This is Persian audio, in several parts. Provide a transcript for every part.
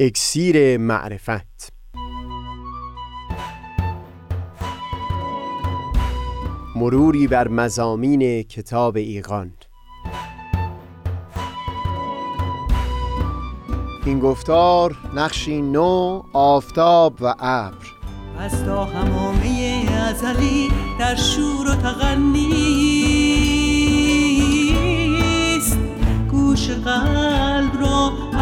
اکسیر معرفت. مروری بر مزامین کتاب ایقان این گفتار نقشی نو آفتاب و ابر. از تا همامه ازلی در شور و تغنیست گوش قلب را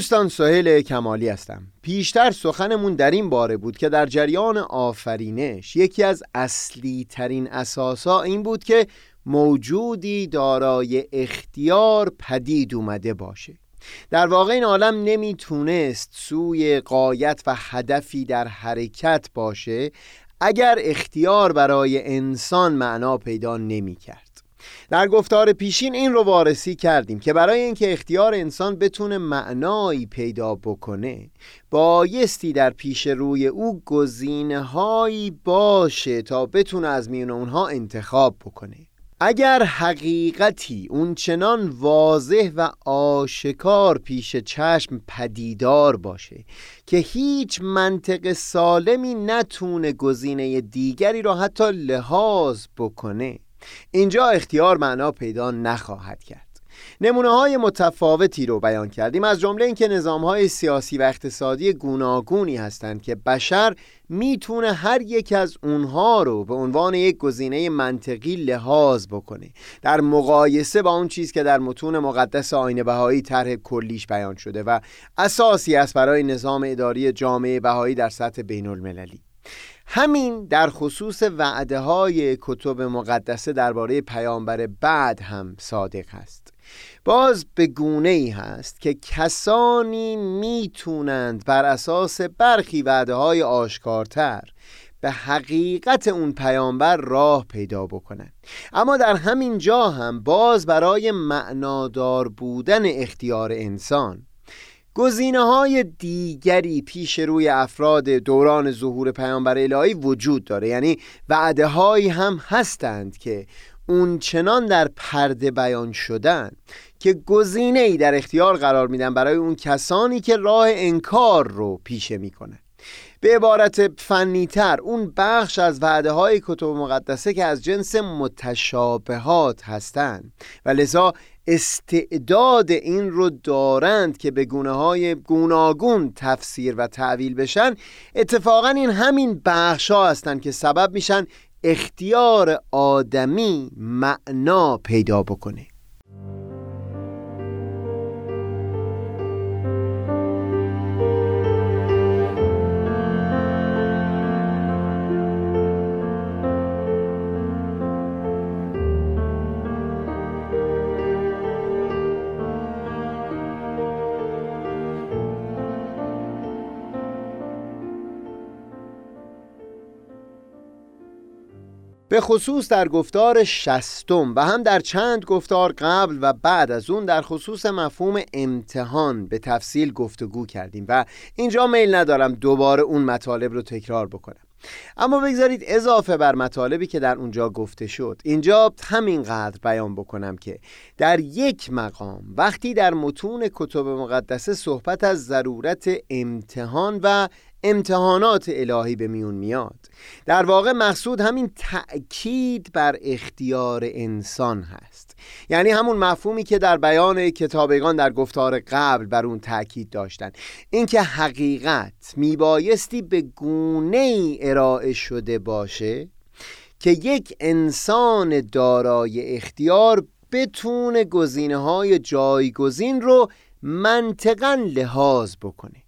دوستان سهیل کمالی هستم پیشتر سخنمون در این باره بود که در جریان آفرینش یکی از اصلی ترین اساسا این بود که موجودی دارای اختیار پدید اومده باشه در واقع این عالم نمی‌تونست سوی قایت و هدفی در حرکت باشه اگر اختیار برای انسان معنا پیدا نمی‌کرد. در گفتار پیشین این رو وارسی کردیم که برای اینکه اختیار انسان بتونه معنایی پیدا بکنه بایستی در پیش روی او گزینه هایی باشه تا بتونه از میون اونها انتخاب بکنه. اگر حقیقتی اون چنان واضح و آشکار پیش چشم پدیدار باشه که هیچ منطق سالمی نتونه گزینه دیگری را حتی لحاظ بکنه اینجا اختیار معنا پیدا نخواهد کرد. نمونه های متفاوتی رو بیان کردیم از جمله اینکه نظام های سیاسی و اقتصادی گوناگونی هستند که بشر می‌تونه هر یک از اونها رو به عنوان یک گزینه منطقی لحاظ بکنه. در مقایسه با اون چیز که در متون مقدس آین بهایی طرح کلیش بیان شده و اساسی است برای نظام اداری جامعه بهایی در سطح بین المللی همین در خصوص وعده های کتب مقدسه درباره پیامبر بعد هم صادق است. باز به گونه ای هست که کسانی می‌تونند بر اساس برخی وعده های آشکارتر به حقیقت اون پیامبر راه پیدا بکنند. اما در همین جا هم باز برای معنادار بودن اختیار انسان گزینه های دیگری پیش روی افراد دوران ظهور پیامبر الهی وجود داره. یعنی وعده هایی هم هستند که اون چنان در پرده بیان شدن که گزینه ای در اختیار قرار میدن برای اون کسانی که راه انکار رو پیشه می‌کنن. به عبارت فنیتر اون بخش از وعده های کتب مقدسه که از جنس متشابهات هستند و لذا استعداد این رو دارند که به گونه های گوناگون تفسیر و تعویل بشن. اتفاقا این همین بخش ها هستند که سبب میشن اختیار آدمی معنا پیدا بکنه. به خصوص در گفتار شستم و هم در چند گفتار قبل و بعد از اون در خصوص مفهوم امتحان به تفصیل گفتگو کردیم و اینجا میل ندارم دوباره اون مطالب رو تکرار بکنم. اما بگذارید اضافه بر مطالبی که در اونجا گفته شد اینجا همینقدر بیان بکنم که در یک مقام وقتی در متون کتب مقدسه صحبت از ضرورت امتحان و امتحانات الهی به میون میاد. در واقع مقصود همین تأکید بر اختیار انسان هست. یعنی همون مفهومی که در بیان کتابگان در گفتار قبل بر اون تأکید داشتن. اینکه حقیقت میبایستی به گونه ای ارائه شده باشه که یک انسان دارای اختیار بتونه گزینه های جایگزین رو منطقا لحاظ بکنه.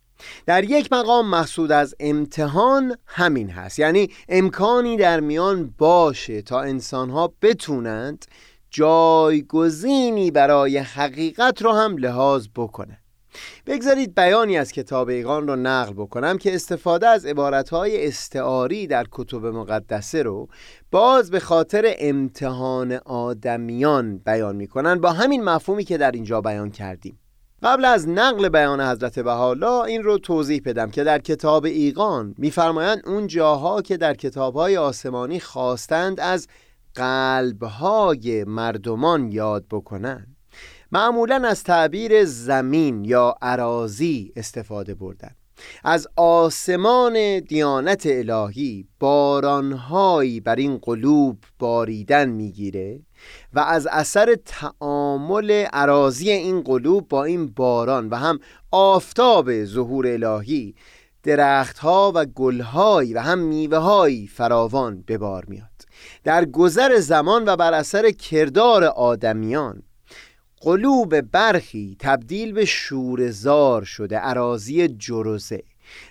در یک مقام مقصود از امتحان همین هست. یعنی امکانی در میان باشه تا انسانها بتونند جایگزینی برای حقیقت رو هم لحاظ بکنه بگذارید بیانی از کتاب ایقان رو نقل بکنم که استفاده از عبارتهای استعاری در کتب مقدسه رو باز به خاطر امتحان آدمیان بیان می‌کنن. با همین مفهومی که در اینجا بیان کردیم. قبل از نقل بیان حضرت بهاءالله این رو توضیح بدم که در کتاب ایقان میفرمایند اون جاها که در کتابهای آسمانی خواستند از قلبهای مردمان یاد بکنند. معمولا از تعبیر زمین یا عراضی استفاده بردن از آسمان دیانت الهی بارانهایی بر این قلوب باریدن می‌گیره و از اثر تعامل عراضی این قلوب با این باران و هم آفتاب ظهور الهی درختها و گلهایی و هم میوههایی فراوان به بار میاد. در گذر زمان و بر اثر کردار آدمیان قلوب برخی تبدیل به شورزار شده عراضی جروزه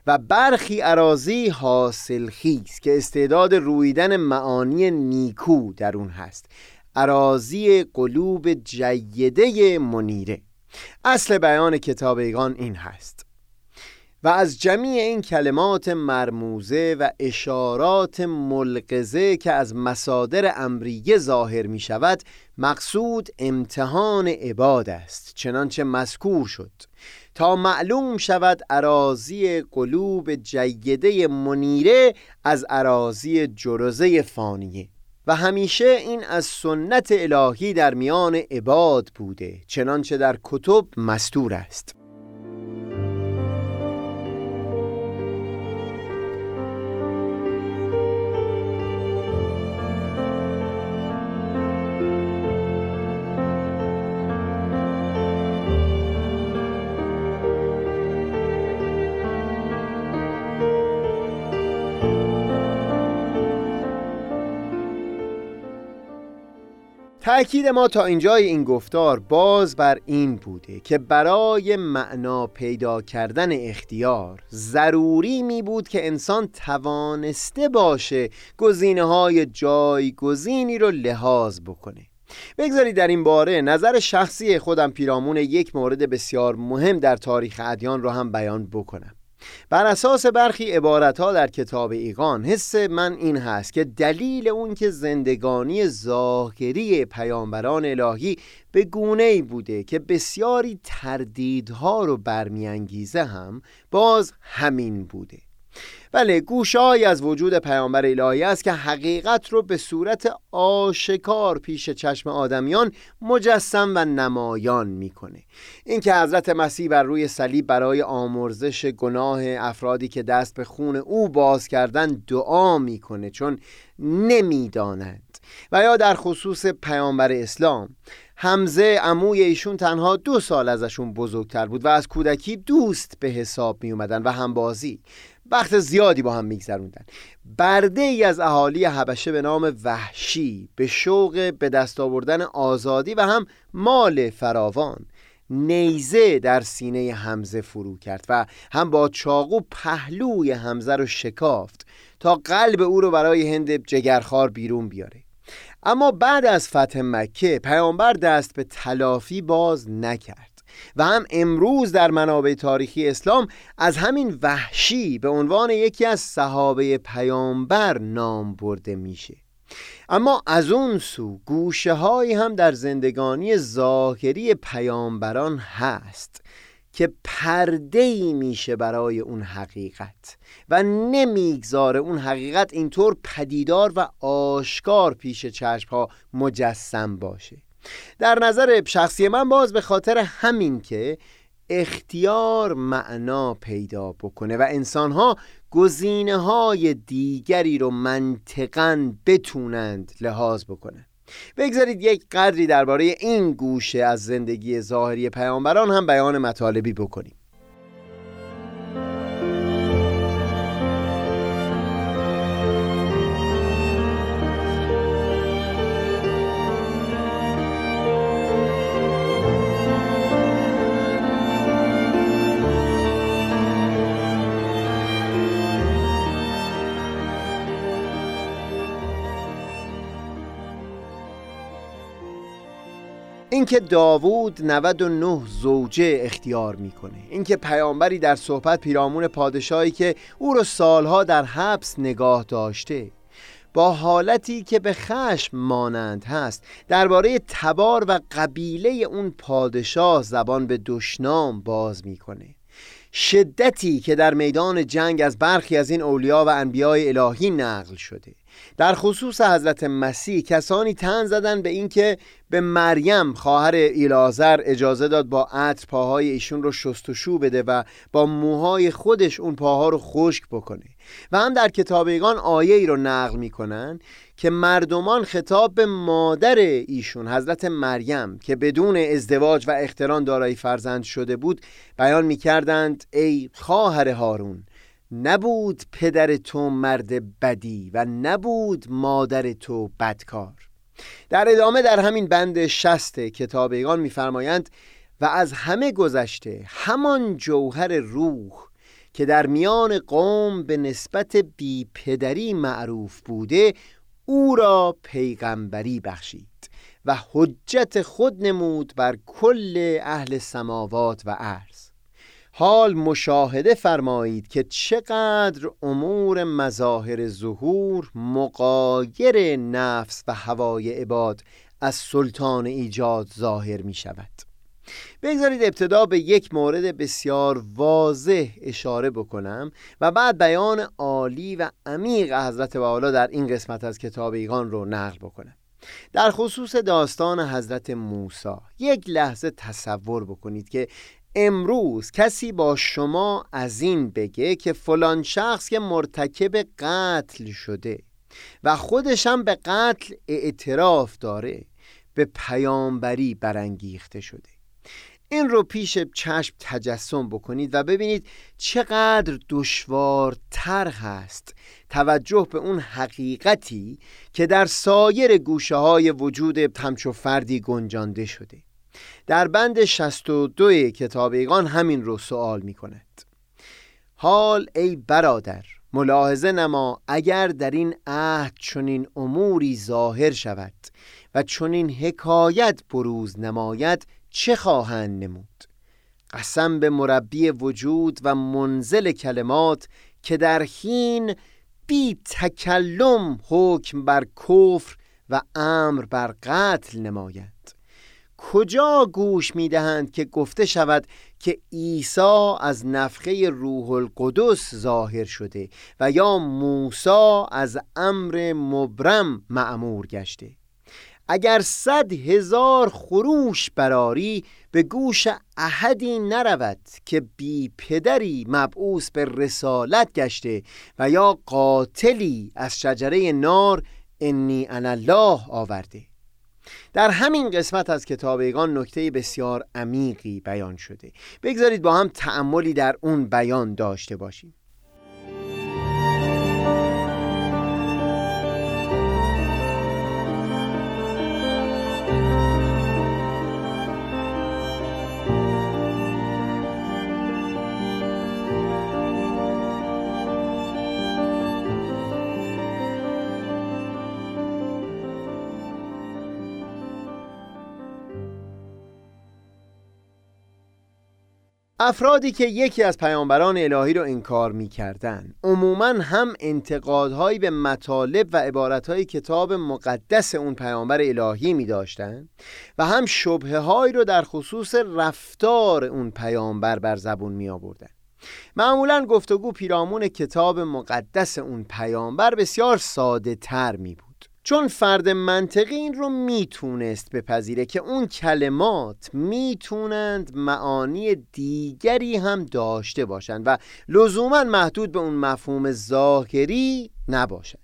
و برخی عراضی حاصل خیز که استعداد رویدن معانی نیکو در اون هست. عراضی قلوب جیده منیره. اصل بیان کتاب ایگان این هست. و از جمیع این کلمات مرموزه و اشارات ملقزه که از مصادر امریه ظاهر می شود مقصود امتحان عباد است چنانچه مذکور شد. تا معلوم شود عراضی قلوب جیده منیره از عراضی جرزه فانیه. و همیشه این از سنت الهی در میان عباد بوده چنانچه در کتب مستور است. تأکید ما تا اینجای این گفتار باز بر این بوده که برای معنا پیدا کردن اختیار ضروری می بود که انسان توانسته باشه گزینه های جایگزینی رو لحاظ بکنه. بگذارید در این باره نظر شخصی خودم پیرامون یک مورد بسیار مهم در تاریخ ادیان رو هم بیان بکنم. بر اساس برخی عبارت ها در کتاب ایقان حس من این هست که دلیل اون که زندگانی ظاهری پیامبران الهی به گونه ای بوده که بسیاری تردیدها رو برمیانگیزه هم باز همین بوده. بله گوشهایی از وجود پیامبر الهی است که حقیقت رو به صورت آشکار پیش چشم آدمیان مجسم و نمایان می‌کنه. اینکه حضرت مسیح بر روی صلیب برای آمرزش گناه افرادی که دست به خون او باز کردن دعا می‌کنه چون نمی‌دانند و یا در خصوص پیامبر اسلام حمزه عموی ایشون تنها دو سال ازشون بزرگتر بود و از کودکی دوست به حساب می اومدن و همبازی. وقت زیادی با هم میگذروندن. برده ای از اهالی حبشه به نام وحشی به شوق به دست آوردن آزادی و هم مال فراوان. نیزه در سینه حمزه فرو کرد و هم با چاقو پهلوی حمزه رو شکافت تا قلب او رو برای هند جگرخار بیرون بیاره. اما بعد از فتح مکه پیامبر دست به تلافی باز نکرد و هم امروز در منابع تاریخی اسلام از همین وحشی به عنوان یکی از صحابه پیامبر نام برده میشه. اما از اون سو گوشه هایی هم در زندگانی ظاهری پیامبران هست. که پرده ای میشه برای اون حقیقت و نمی‌گذاره اون حقیقت اینطور پدیدار و آشکار پیش چشم ها مجسم باشه. در نظر شخصی من باز به خاطر همین که اختیار معنا پیدا بکنه و انسانها گزینه های دیگری رو منطقا بتونند لحاظ بکنه بگذارید یک قدری درباره این گوشه از زندگی ظاهری پیامبران هم بیان مطالبی بکنیم. اینکه داوود 99 زوجه اختیار می‌کنه. اینکه پیامبری در صحبت پیرامون پادشاهی که او رو سالها در حبس نگاه داشته. با حالتی که به خشم مانند هست. درباره تبار و قبیله اون پادشاه زبان به دشنام باز می‌کنه. شدتی که در میدان جنگ از برخی از این اولیا و انبیای الهی نقل شده. در خصوص حضرت مسیح کسانی تن زدن به اینکه به مریم خواهر ایلازر اجازه داد با عطر پاهای ایشون رو شستشو بده و با موهای خودش اون پاها رو خشک بکنه. و هم در کتابیگان آیه ای رو نقل می‌کنن که مردمان خطاب به مادر ایشون حضرت مریم که بدون ازدواج و اختران دارای فرزند شده بود بیان می‌کردند ای خواهر هارون نبود پدر تو مرد بدی و نبود مادر تو بدکار. در ادامه در همین بند شست کتابیگان میفرمایند و از همه گذشته همان جوهر روح که در میان قوم به نسبت بی پدری معروف بوده او را پیغمبری بخشید و حجت خود نمود بر کل اهل سماوات و عرض. حال مشاهده فرمایید که چقدر امور مظاهر ظهور مقایر نفس و هوای عباد از سلطان ایجاد ظاهر می شود بگذارید ابتدا به یک مورد بسیار واضح اشاره بکنم و بعد بیان عالی و عمیق حضرت والا در این قسمت از کتاب ایگان رو نقل بکنم. در خصوص داستان حضرت موسی یک لحظه تصور بکنید که امروز کسی با شما از این بگه که فلان شخص که مرتکب قتل شده و خودشم به قتل اعتراف داره به پیامبری برانگیخته شده. این رو پیش چشم تجسم بکنید و ببینید چقدر دشوارتر هست توجه به اون حقیقتی که در سایر گوشه های وجود همچو فردی گنجانده شده. در بند 62 کتابیگان همین رو سوال می کند حال ای برادر ملاحظه نما اگر در این عهد چنین اموری ظاهر شود و چنین حکایت بروز نماید چه خواهند نمود؟ قسم به مربی وجود و منزل کلمات که در حین بی تکلم حکم بر کفر و امر بر قتل نماید. کجا گوش می‌دهند که گفته شود که عیسی از نفخه روح القدس ظاهر شده و یا موسی از امر مبرم معمور گشته. اگر صد هزار خروش براری به گوش احدی نرود که بی پدری مبعوث به رسالت گشته و یا قاتلی از شجره نار انی ان الله آورده. در همین قسمت از کتابیگان نکته بسیار عمیقی بیان شده. بگذارید با هم تعملی در اون بیان داشته باشیم. افرادی که یکی از پیامبران الهی رو انکار می‌کردن عموما هم انتقادهایی به مطالب و عبارتهای کتاب مقدس اون پیامبر الهی می داشتن و هم شبه هایی رو در خصوص رفتار اون پیامبر بر زبون می آوردن معمولا گفتگو پیرامون کتاب مقدس اون پیامبر بسیار ساده تر می بود چون فرد منطقی این رو می‌تونست بپذیره که اون کلمات می‌تونند معانی دیگری هم داشته باشند و لزوما محدود به اون مفهوم ظاهری نباشند.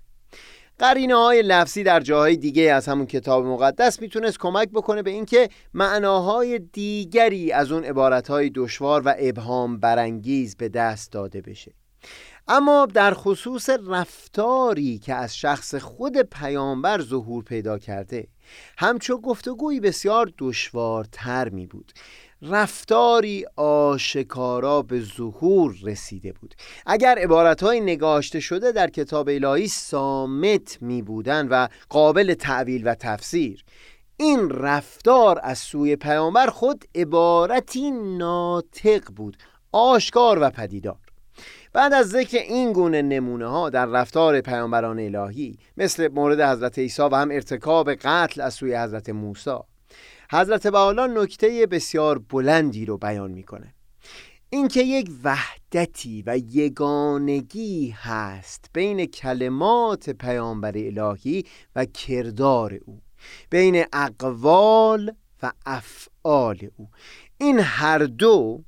قرینه های لفظی در جاهای دیگه از همون کتاب مقدس می‌تونست کمک بکنه به اینکه معناهای دیگری از اون عبارتهای دشوار و ابهام برانگیز به دست داده بشه. اما در خصوص رفتاری که از شخص خود پیامبر ظهور پیدا کرده همچو گفتگویی بسیار دشوارتر می بود. رفتاری آشکارا به ظهور رسیده بود. اگر عبارتهای نگاشته شده در کتاب الهی سامت می بودن و قابل تعویل و تفسیر این رفتار از سوی پیامبر خود عبارتی ناطق بود آشکار و پدیدار. بعد از ذکر این گونه نمونه ها در رفتار پیامبران الهی مثل مورد حضرت عیسی و هم ارتکاب قتل از سوی حضرت موسی حضرت بحالا نکته بسیار بلندی رو بیان می‌کنه. اینکه یک وحدتی و یگانگی هست بین کلمات پیامبر الهی و کردار او بین اقوال و افعال او. این هر دو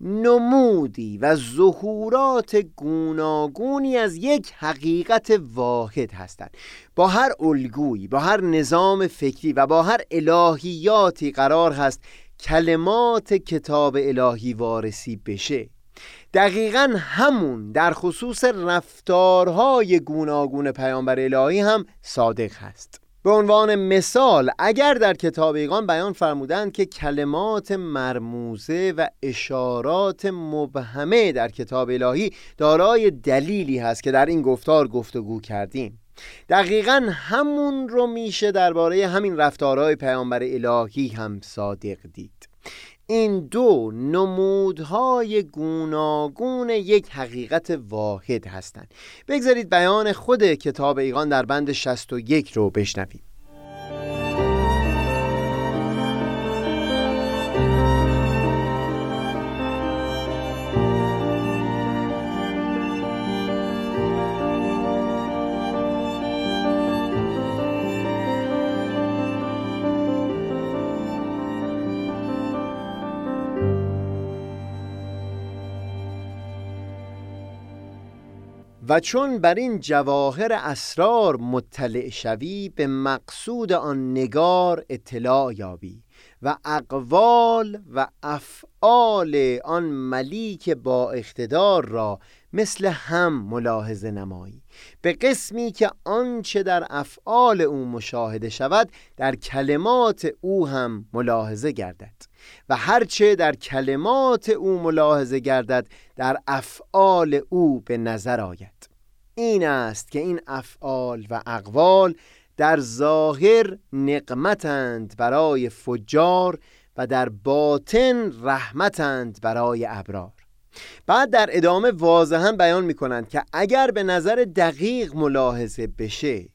نمودی و ظهورات گوناگونی از یک حقیقت واحد هستند. با هر الگویی با هر نظام فکری و با هر الهیاتی قرار هست کلمات کتاب الهی وارسی بشه. دقیقا همون در خصوص رفتارهای گوناگون پیامبر الهی هم صادق هست. به عنوان مثال اگر در کتاب ایقان بیان فرمودند که کلمات مرموزه و اشارات مبهمه در کتاب الهی دارای دلیلی هست که در این گفتار گفتگو کردیم. دقیقا همون رو میشه درباره همین رفتارهای پیامبر الهی هم صادق دید. این دو نمودهای گوناگون یک حقیقت واحد هستند. بگذارید بیان خود کتاب ایقان در بند 61 رو بشنویم. و چون بر این جواهر اسرار مطلع شوی به مقصود آن نگار اطلاع یابی و اقوال و افعال آن ملیک با اقتدار را مثل هم ملاحظه نمایی. به قسمی که آنچه در افعال او مشاهده شود در کلمات او هم ملاحظه گردد. و هرچه در کلمات او ملاحظه گردد در افعال او به نظر آید. این است که این افعال و اقوال در ظاهر نقمتند برای فجار و در باطن رحمتند برای ابرار. بعد در ادامه واضحا بیان می کنند که اگر به نظر دقیق ملاحظه بشه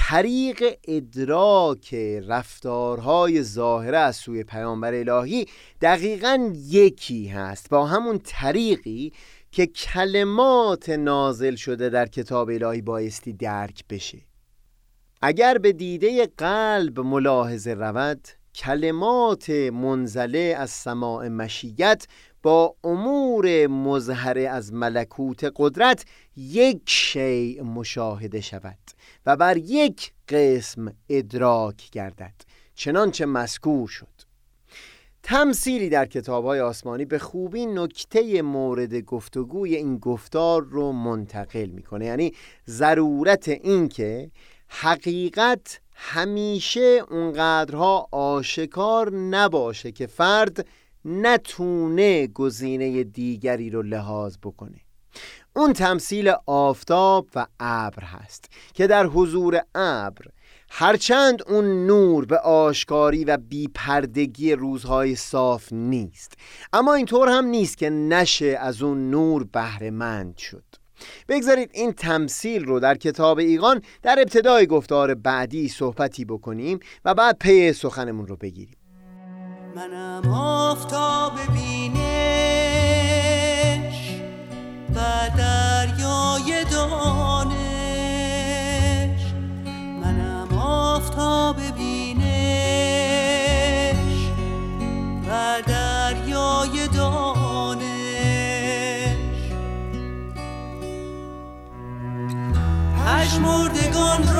طریق ادراک رفتارهای ظاهره از سوی پیامبر الهی دقیقا یکی هست. با همون طریقی که کلمات نازل شده در کتاب الهی بایستی درک بشه. اگر به دیده قلب ملاحظه رود کلمات منزله از سماع مشیت با امور مظهره از ملکوت قدرت یک شیء مشاهده شود و بر یک قسم ادراک گردد چنانچه مذکور شد. تمثیلی در کتاب های آسمانی به خوبی نکته مورد گفتگوی این گفتار رو منتقل می‌کنه یعنی ضرورت این که حقیقت همیشه اونقدرها آشکار نباشه که فرد نتونه گزینه دیگری رو لحاظ بکنه. اون تمثیل آفتاب و ابر هست که در حضور ابر هرچند اون نور به آشکاری و بیپردگی روزهای صاف نیست اما اینطور هم نیست که نشه از اون نور بهرهمند شد. بگذارید این تمثیل رو در کتاب ایقان در ابتدای گفتار بعدی صحبتی بکنیم و بعد پی سخنمون رو بگیریم. منم آفتاب بینش و دریای دانش. منم آفتاب بینش مردگان را